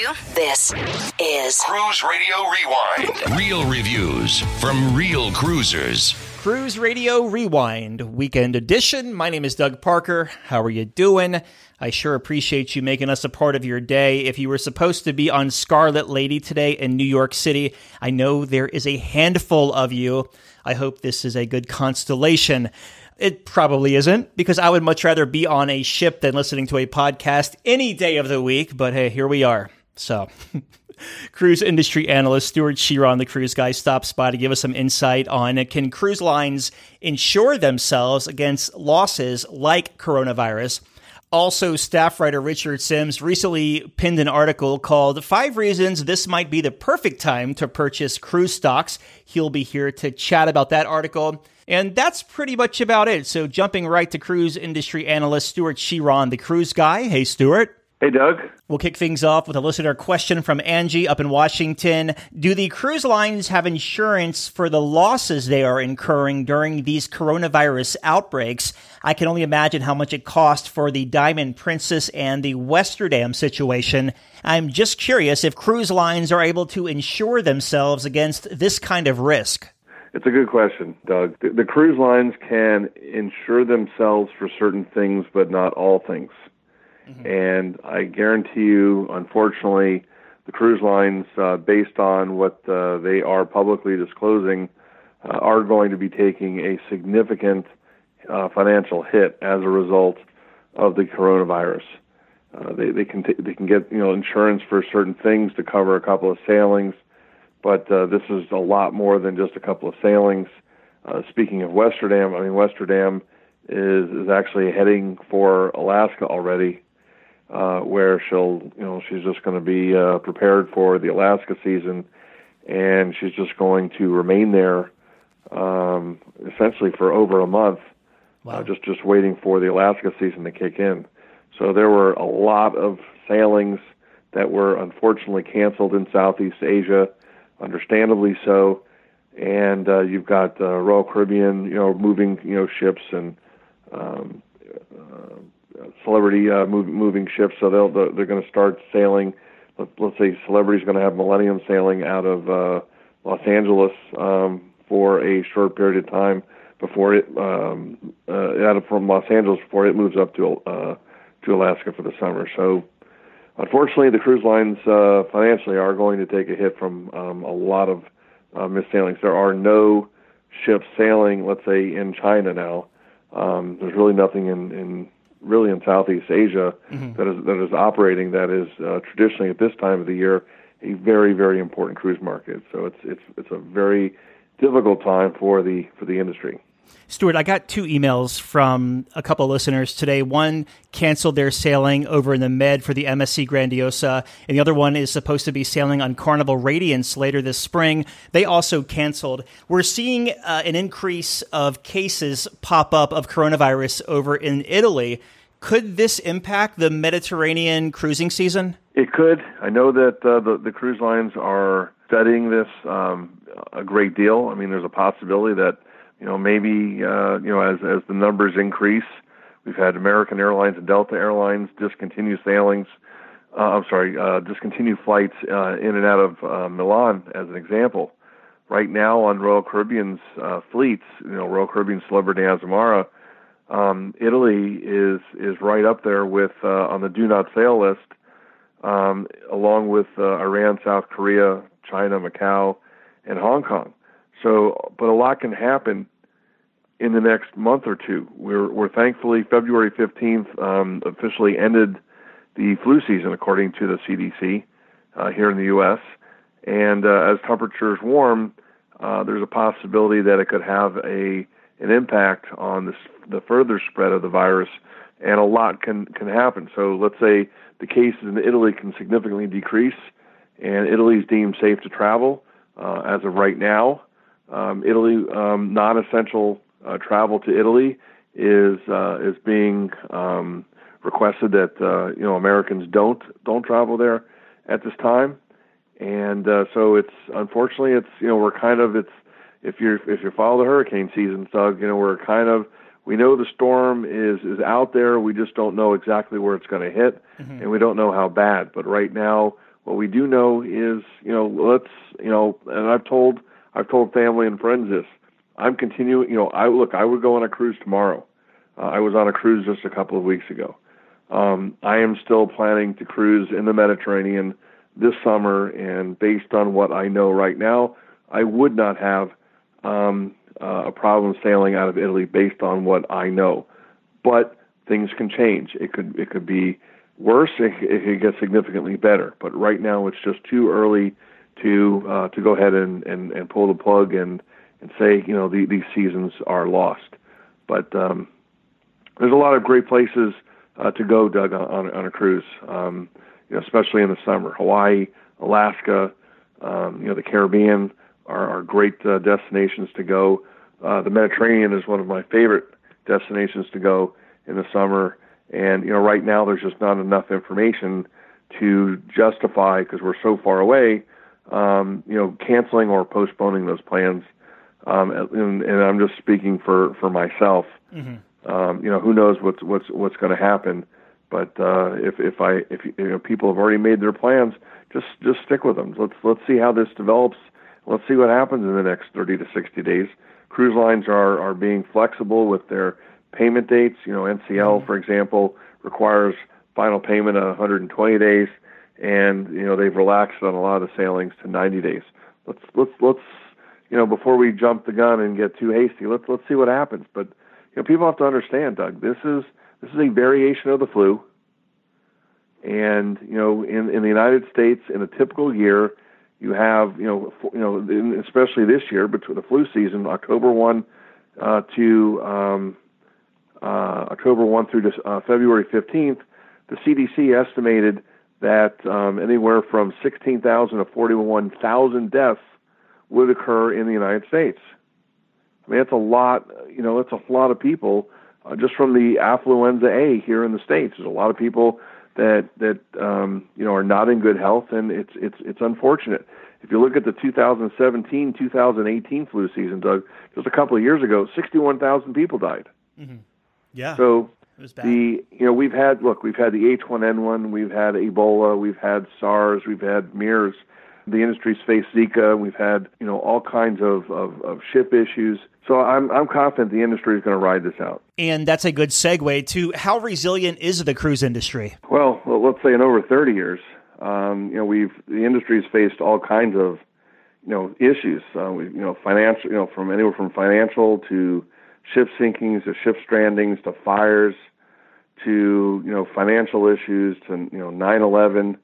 to. This is Cruise Radio Rewind. Real reviews from real cruisers. Cruise Radio Rewind, Weekend Edition. My name is Doug Parker. How are you doing? I sure appreciate you making us a part of your day. If you were supposed to be on Scarlet Lady today in New York City, I know there is a handful of you. I hope this is a good constellation. It probably isn't, because I would much rather be on a ship than listening to a podcast any day of the week, but hey, here we are. So. cruise industry analyst Stewart Chiron, the cruise guy, stops by to give us some insight on uh, can cruise lines insure themselves against losses like coronavirus. Also, staff writer Richard Sims recently pinned an article called Five Reasons This Might Be the Perfect Time to Purchase Cruise Stocks. He'll be here to chat about that article. And that's pretty much about it. So, jumping right to cruise industry analyst Stewart Chiron, the cruise guy. Hey, Stewart. Hey, Doug. We'll kick things off with a listener question from Angie up in Washington. Do the cruise lines have insurance for the losses they are incurring during these coronavirus outbreaks? I can only imagine how much it cost for the Diamond Princess and the Westerdam situation. I'm just curious if cruise lines are able to insure themselves against this kind of risk. It's a good question, Doug. The, the cruise lines can insure themselves for certain things, but not all things. Mm-hmm. And I guarantee you, unfortunately, the cruise lines, uh, based on what uh, they are publicly disclosing, uh, are going to be taking a significant uh, financial hit as a result of the coronavirus. Uh, they they can t- they can get you know insurance for certain things to cover a couple of sailings, but uh, this is a lot more than just a couple of sailings. speaking of Westerdam, I mean Westerdam is is actually heading for Alaska already uh, where she'll, you know, she's just going to be uh, prepared for the Alaska season, and she's just going to remain there um, essentially for over a month, uh, wow. uh, just just waiting for the Alaska season to kick in. So there were a lot of sailings that were unfortunately canceled in Southeast Asia, understandably so. And uh, you've got uh, Royal Caribbean, you know, moving you know ships and um, uh, celebrity uh, move, moving ships, so they'll they're going to start sailing. Let, let's say celebrity's going to have Millennium sailing out of uh, Los Angeles um, for a short period of time before it um, uh, out of from Los Angeles before it moves up to uh, to Alaska for the summer. So unfortunately, the cruise lines uh, financially are going to take a hit from um, a lot of uh, sailings. There are no ships sailing, let's say, in China now. Um, there's really nothing in, in really in Southeast Asia mm-hmm. that is that is operating that is uh, traditionally at this time of the year a very very important cruise market. So it's it's it's a very difficult time for the for the industry. Stewart, I got two emails from a couple of listeners today. One canceled their sailing over in the Med for the MSC Grandiosa, and the other one is supposed to be sailing on Carnival Radiance later this spring. They also canceled. We're seeing uh, an increase of cases pop up of coronavirus over in Italy. Could this impact the Mediterranean cruising season? It could. I know that uh, the, the cruise lines are studying this um, a great deal. I mean, there's a possibility that you know, maybe uh, you know as as the numbers increase, we've had American Airlines and Delta Airlines discontinue sailings. Uh, I'm sorry, uh, discontinue flights uh, in and out of uh, Milan as an example. Right now on Royal Caribbean's uh, fleets, you know, Royal Caribbean Celebrity Azamara, um, Italy is is right up there with uh, on the do not sail list, um, along with uh, Iran, South Korea, China, Macau, and Hong Kong. So, but a lot can happen in the next month or two. We're, we're thankfully February 15th um, officially ended the flu season according to the CDC uh, here in the U.S. And uh, as temperatures warm, uh, there's a possibility that it could have a an impact on the, the further spread of the virus, and a lot can can happen. So let's say the cases in Italy can significantly decrease, and Italy is deemed safe to travel uh, as of right now. Um, Italy, um, non-essential uh, travel to Italy is uh, is being um, requested that uh, you know Americans don't don't travel there at this time, and uh, so it's unfortunately it's you know we're kind of it's if you if you follow the hurricane season, Doug, you know we're kind of we know the storm is is out there. We just don't know exactly where it's going to hit, mm-hmm. and we don't know how bad. But right now, What we do know is, you know, let's, you know, and I've told I've told family and friends this. I'm continuing, you know, I look, I would go on a cruise tomorrow. Uh, I was on a cruise just a couple of weeks ago. Um, I am still planning to cruise in the Mediterranean this summer, and based on what I know right now, I would not have um, uh, a problem sailing out of Italy based on what I know. But things can change. It could it could be worse. It, it could get significantly better. But right now, it's just too early to uh, to go ahead and, and, and pull the plug and and say you know the, these seasons are lost. But um, there's a lot of great places uh, to go, Doug, on, on a cruise. Um, you know, especially in the summer, Hawaii, Alaska, um, you know, the Caribbean are, are great uh, destinations to go. Uh, the Mediterranean is one of my favorite destinations to go in the summer. And you know, right now there's just not enough information to justify because we're so far away. Um, you know, canceling or postponing those plans. Um, and, and I'm just speaking for for myself. Mm-hmm. Um, you know, who knows what's what's what's going to happen. But uh, if if I if you know people have already made their plans, just just stick with them. Let's let's see how this develops. Let's see what happens in the next 30 to 60 days. Cruise lines are are being flexible with their payment dates. You know, NCL, mm-hmm. for example, requires final payment of 120 days, and you know they've relaxed on a lot of the sailings to 90 days. Let's let's let's you know before we jump the gun and get too hasty, let's let's see what happens. But you know, people have to understand, Doug. This is this is a variation of the flu. And you know, in in the United States, in a typical year, you have you know you know especially this year between the flu season, October one uh, to um, uh, October one through to, uh, February fifteenth, the CDC estimated that um, anywhere from sixteen thousand to forty one thousand deaths would occur in the United States. I mean, that's a lot. You know, that's a lot of people uh, just from the influenza A here in the states. There's a lot of people that that um, you know are not in good health, and it's it's it's unfortunate. If you look at the 2017 2018 flu season, Doug, just a couple of years ago, 61,000 people died. Mm-hmm. Yeah. So the you know we've had look we've had the H1N1, we've had Ebola, we've had SARS, we've had MERS. The industry's faced Zika. We've had you know all kinds of, of, of ship issues. So I'm I'm confident the industry is going to ride this out. And that's a good segue to how resilient is the cruise industry? Well, well let's say in over 30 years, um, you know, we've the industry's faced all kinds of you know issues. Uh, we, you know, financial, you know, from anywhere from financial to ship sinkings to ship strandings to fires to you know financial issues to you know 9/11.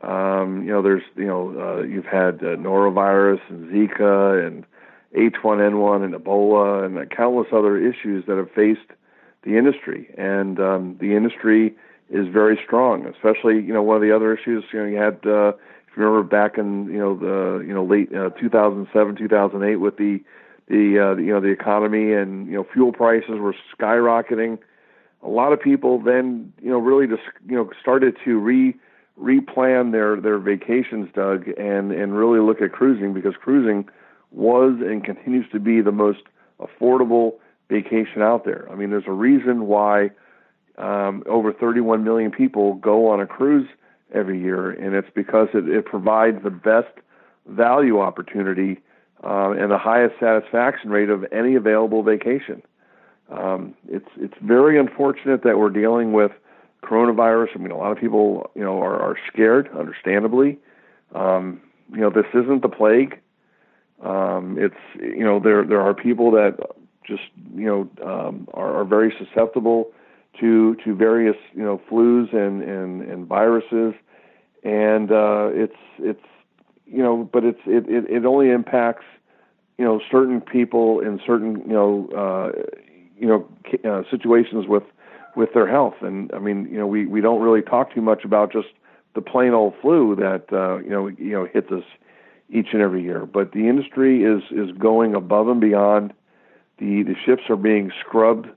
Um, you know, there's you know uh, you've had uh, norovirus and Zika and H1N1 and Ebola and countless other issues that have faced the industry. And um, the industry is very strong, especially, you know, one of the other issues, you know, you had, uh, if you remember back in, you know, the, you know, late uh, 2007, 2008 with the, the, uh, you know, the economy and, you know, fuel prices were skyrocketing. A lot of people then, you know, really just, you know, started to re, replan their, their vacations, Doug, and, and really look at cruising because cruising – was and continues to be the most affordable vacation out there. I mean, there's a reason why um, over 31 million people go on a cruise every year, and it's because it, it provides the best value opportunity uh, and the highest satisfaction rate of any available vacation. Um, it's it's very unfortunate that we're dealing with coronavirus. I mean, a lot of people, you know, are, are scared, understandably. Um, you know, this isn't the plague. Um, it's you know there there are people that just you know um, are, are very susceptible to to various you know flus and and, and viruses, and uh, it's it's you know but it's it, it, it only impacts you know certain people in certain you know uh, you know uh, situations with with their health, and I mean you know we we don't really talk too much about just the plain old flu that uh, you know you know hits us each and every year. But the industry is is going above and beyond. The the ships are being scrubbed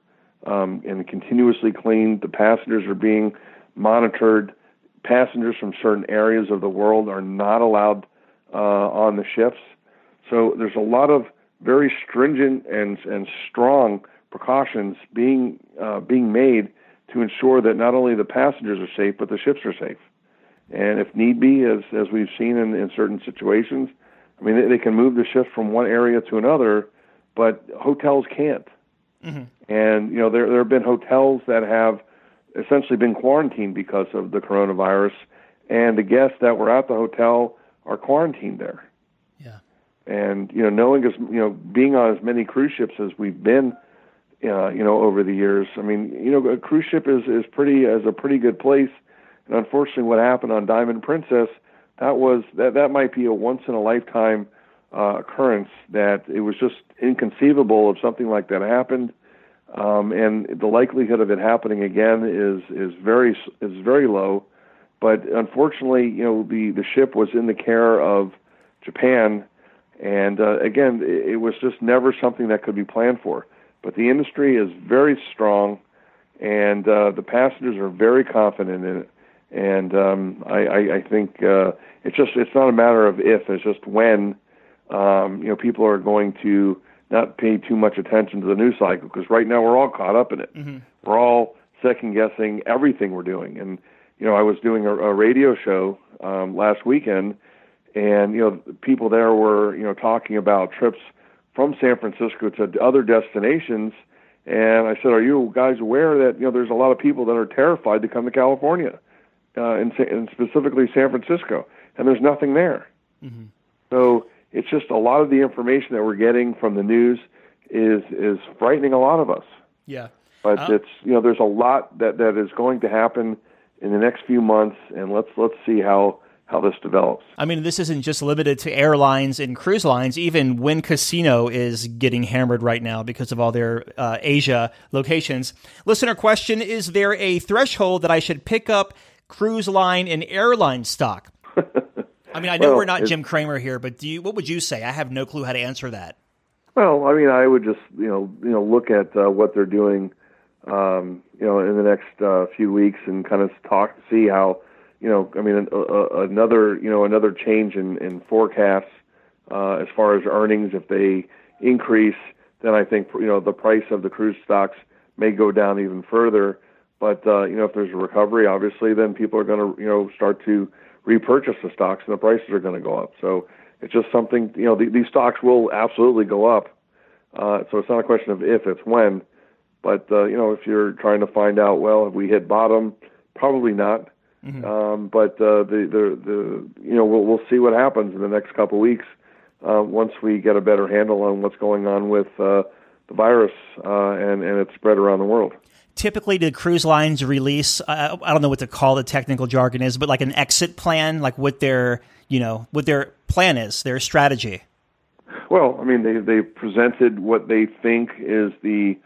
um, and continuously cleaned. The passengers are being monitored. Passengers from certain areas of the world are not allowed uh, on the ships. So there's a lot of very stringent and and strong precautions being uh, being made to ensure that not only the passengers are safe but the ships are safe. and if need be, as as we've seen in, in certain situations, I mean, they, they can move the ship from one area to another, but hotels can't. Mm-hmm. And you know, there there have been hotels that have essentially been quarantined because of the coronavirus, and the guests that were at the hotel are quarantined there. Yeah. And you know, knowing as you know, being on as many cruise ships as we've been, uh, you know, over the years, I mean, you know, a cruise ship is is pretty as a pretty good place. And unfortunately, what happened on Diamond Princess, that was that that might be a once in a lifetime uh, occurrence. That it was just inconceivable of something like that happened. Um, and the likelihood of it happening again is is very is very low. But unfortunately, you know, the the ship was in the care of Japan, and uh, again, it was just never something that could be planned for. But the industry is very strong, and uh, the passengers are very confident in it. And um, I, I, I think uh, it's just it's not a matter of if, it's just when. Um, you know, people are going to not pay too much attention to the news cycle because right now we're all caught up in it. Mm-hmm. We're all second guessing everything we're doing. And you know, I was doing a, a radio show um, last weekend, and you know, people there were you know talking about trips from San Francisco to other destinations. And I said, "Are you guys aware that you know there's a lot of people that are terrified to come to California, uh, and, and specifically San Francisco, and there's nothing there." Mm-hmm. So it's just a lot of the information that we're getting from the news is is frightening a lot of us. Yeah, but uh, it's you know there's a lot that that is going to happen in the next few months, and let's let's see how how this develops. I mean, this isn't just limited to airlines and cruise lines. Even Wynn Casino is getting hammered right now because of all their uh, Asia locations. Listener question Is there a threshold that I should pick up cruise line and airline stock? I mean, I know well, we're not Jim Cramer here, but do you? What would you say? I have no clue how to answer that. Well, I mean, I would just you know you know look at uh, what they're doing, um, you know, in the next uh, few weeks and kind of talk, see how, you know, I mean, a, a, another you know another change in in forecasts uh, as far as earnings. If they increase, then I think you know the price of the cruise stocks may go down even further. But uh, you know, if there's a recovery, obviously, then people are going to you know start to repurchase the stocks and the prices are going to go up. So it's just something, you know, the, these stocks will absolutely go up. Uh, so it's not a question of if, it's when. But, uh, you know, if you're trying to find out, well, have we hit bottom? Probably not. Mm-hmm. Um, but uh, the, the, the, you know, we'll, we'll see what happens in the next couple of weeks uh, once we get a better handle on what's going on with uh, the virus uh, and, and its spread around the world. Typically do cruise lines release uh, i don't know what to call the technical jargon is but like an exit plan like what their you know what their plan is their strategy? Well i mean they they presented what they think is the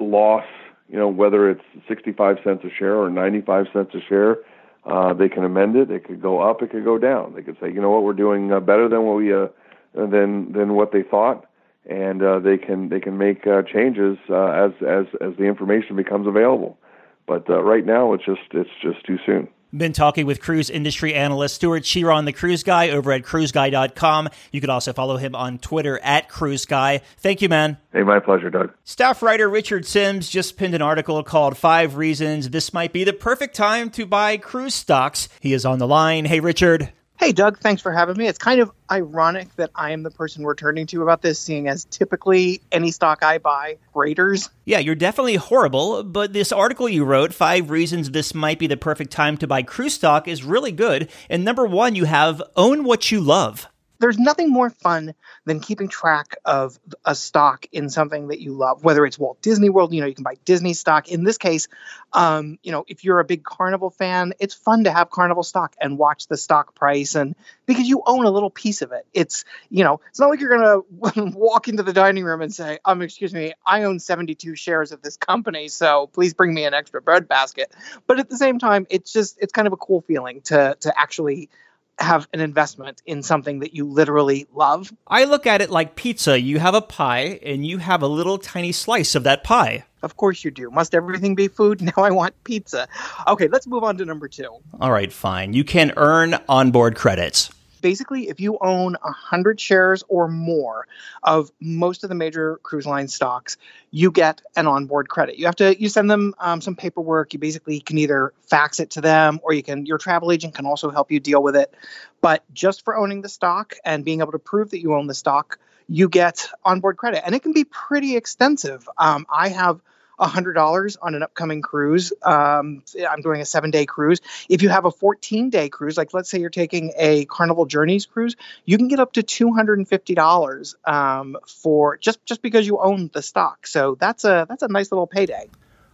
loss you know whether it's 65 cents a share or 95 cents a share uh, they can amend it. It could go up. It could go down. They could say you know what? We're doing uh, better than what we uh, than than what they thought. And uh, they can they can make uh, changes uh, as as as the information becomes available. But uh, right now, it's just it's just too soon. Been talking with cruise industry analyst Stewart Chiron, the cruise guy, over at cruiseguy.com. You could also follow him on Twitter at cruise guy. Thank you, man. Hey, my pleasure, Doug. Staff writer Richard Sims just pinned an article called Five Reasons This Might Be the Perfect Time to Buy Cruise Stocks. He is on the line. Hey, Richard. Hey, Doug, thanks for having me. It's kind of ironic that I am the person we're turning to about this, seeing as typically any stock I buy, Raiders. Yeah, you're definitely horrible, but this article you wrote, Five Reasons This Might Be the Perfect Time to Buy Cruise Stock, is really good. And number one, you have Own What You Love there's nothing more fun than keeping track of a stock in something that you love, whether it's Walt Disney World, you know, you can buy Disney stock. In this case, um, you know, if you're a big Carnival fan, it's fun to have Carnival stock and watch the stock price and because you own a little piece of it. It's, you know, it's not like you're going to walk into the dining room and say, um, excuse me, I own 72 shares of this company, so please bring me an extra bread basket. But at the same time, it's just, it's kind of a cool feeling to, to actually have an investment in something that you literally love. I look at it like pizza. You have a pie and you have a little tiny slice of that pie. Of course you do. Must everything be food? Now I want pizza. Okay, let's move on to number two. All right, fine. You can earn onboard credits. Basically, if you own 100 shares or more of most of the major cruise line stocks, you get an onboard credit. You have to you send them um, some paperwork. You basically can either fax it to them or you can your travel agent can also help you deal with it. But just for owning the stock and being able to prove that you own the stock, you get onboard credit, and it can be pretty extensive. Um, I have $100 on an upcoming cruise. Um, I'm doing a seven day cruise. If you have a 14 day cruise, like let's say you're taking a Carnival Journeys cruise, you can get up to $250 um, for just, just because you own the stock. So that's a, that's a nice little payday.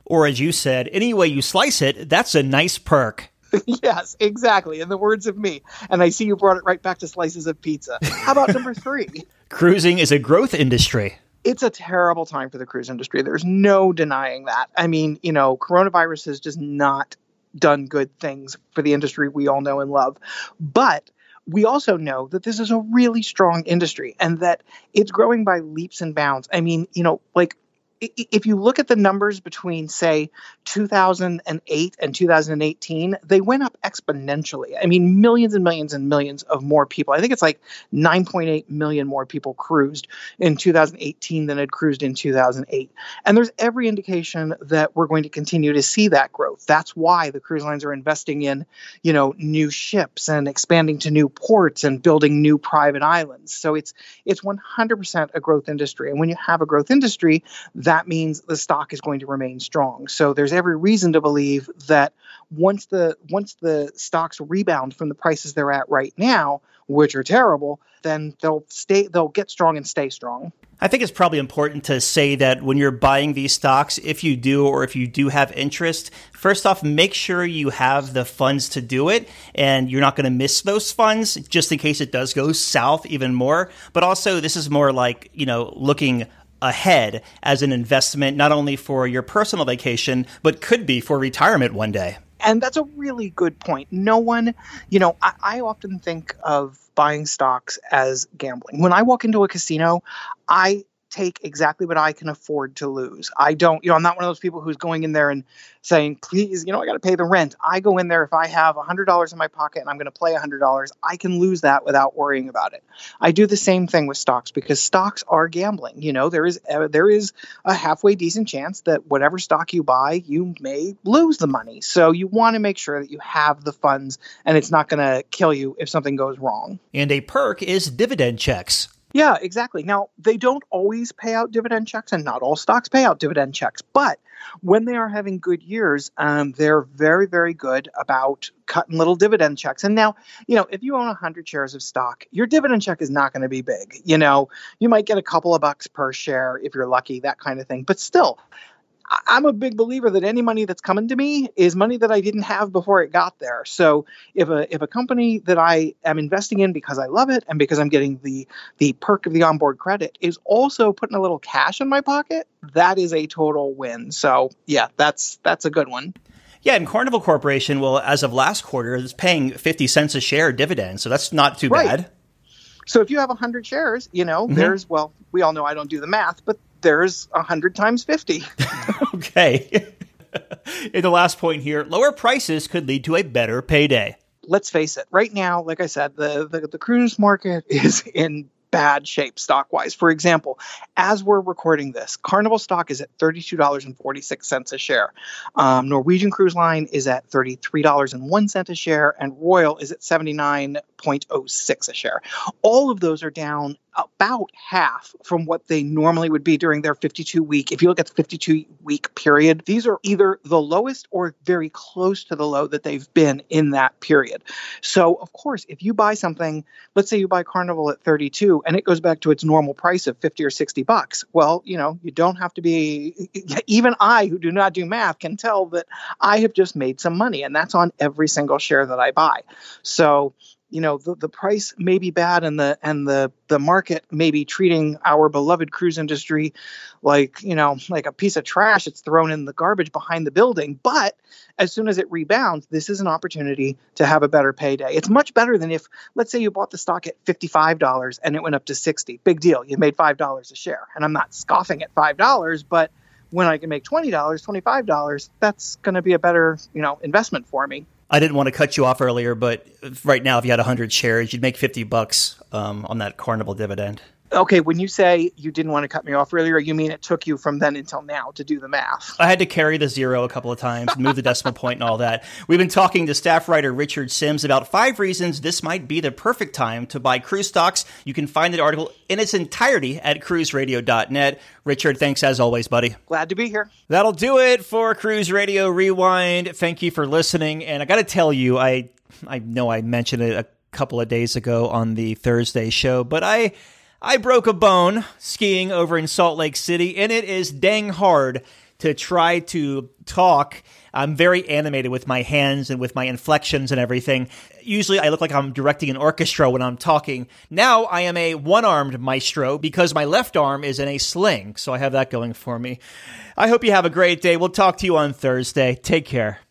Or as you said, any way you slice it, that's a nice perk. yes, exactly. In the words of me. And I see you brought it right back to slices of pizza. How about number three? Cruising is a growth industry it's a terrible time for the cruise industry. There's no denying that. I mean, you know, coronavirus has just not done good things for the industry we all know and love. But we also know that this is a really strong industry and that it's growing by leaps and bounds. I mean, you know, like if you look at the numbers between say 2008 and 2018 they went up exponentially. I mean millions and millions and millions of more people. I think it's like 9.8 million more people cruised in 2018 than had cruised in 2008 and there's every indication that we're going to continue to see that growth that's why the cruise lines are investing in you know new ships and expanding to new ports and building new private islands so it's it's 100% a growth industry and when you have a growth industry that means the stock is going to remain strong. So there's every reason to believe that once the once the stocks rebound from the prices they're at right now, which are terrible, then they'll stay they'll get strong and stay strong. I think it's probably important to say that when you're buying these stocks, if you do or if you do have interest, first off, make sure you have the funds to do it and you're not going to miss those funds just in case it does go south even more. But also, this is more like, you know, looking ahead as an investment, not only for your personal vacation, but could be for retirement one day. And that's a really good point. No one, you know, I, I often think of buying stocks as gambling. When I walk into a casino, I take exactly what I can afford to lose. I don't, you know, I'm not one of those people who's going in there and saying, please, you know, I got to pay the rent. I go in there if I have $100 in my pocket and I'm going to play $100, I can lose that without worrying about it. I do the same thing with stocks because stocks are gambling. You know, there is uh, there is a halfway decent chance that whatever stock you buy, you may lose the money. So you want to make sure that you have the funds and it's not going to kill you if something goes wrong. And a perk is dividend checks. Yeah, exactly. Now, they don't always pay out dividend checks, and not all stocks pay out dividend checks. But when they are having good years, um, they're very, very good about cutting little dividend checks. And now, you know, if you own 100 shares of stock, your dividend check is not going to be big. You know, you might get a couple of bucks per share if you're lucky, that kind of thing. But still, I'm a big believer that any money that's coming to me is money that I didn't have before it got there. So if a if a company that I am investing in because I love it and because I'm getting the the perk of the onboard credit is also putting a little cash in my pocket, that is a total win. So yeah, that's that's a good one. Yeah, and Carnival Corporation will, as of last quarter, is paying fifty cents a share dividend, so that's not too right. bad. So if you have 100 shares, you know, mm-hmm. there's, well, we all know I don't do the math, but there's 100 times 50. okay. In the last point here, lower prices could lead to a better payday. Let's face it, right now, like I said, the, the, the cruise market is in bad shape stock wise. For example, as we're recording this, Carnival stock is at $32.46 a share. Um, Norwegian Cruise Line is at $33.01 a share, and Royal is at 79.06 a share. All of those are down about half from what they normally would be during their 52 week. If you look at the 52 week period, these are either the lowest or very close to the low that they've been in that period. So, of course, if you buy something, let's say you buy Carnival at 32 and it goes back to its normal price of 50 or 60 bucks, well, you know, you don't have to be, even I who do not do math can tell that I have just made some money, and that's on every single share that I buy. So, you know the, the price may be bad and the and the the market may be treating our beloved cruise industry like you know like a piece of trash it's thrown in the garbage behind the building. But as soon as it rebounds this is an opportunity to have a better payday. It's much better than if let's say you bought the stock at $55 and it went up to 60 big deal. You made $5 a share. And i'm not scoffing at $5 but when i can make $20 $25 that's going to be a better you know investment for me I didn't want to cut you off earlier, but right now, if you had 100 shares, you'd make 50 bucks um, on that Carnival dividend. Okay, when you say you didn't want to cut me off earlier, you mean it took you from then until now to do the math. I had to carry the zero a couple of times move the decimal point and all that. We've been talking to staff writer Richard Sims about five reasons this might be the perfect time to buy cruise stocks. You can find the article in its entirety at cruiseradio.net. Richard, thanks as always, buddy. Glad to be here. That'll do it for Cruise Radio Rewind. Thank you for listening. And I got to tell you, I I know I mentioned it a couple of days ago on the Thursday show, but I I broke a bone skiing over in Salt Lake City, and it is dang hard to try to talk. I'm very animated with my hands and with my inflections and everything. Usually, I look like I'm directing an orchestra when I'm talking. Now, I am a one armed maestro because my left arm is in a sling, so I have that going for me. I hope you have a great day. We'll talk to you on Thursday. Take care.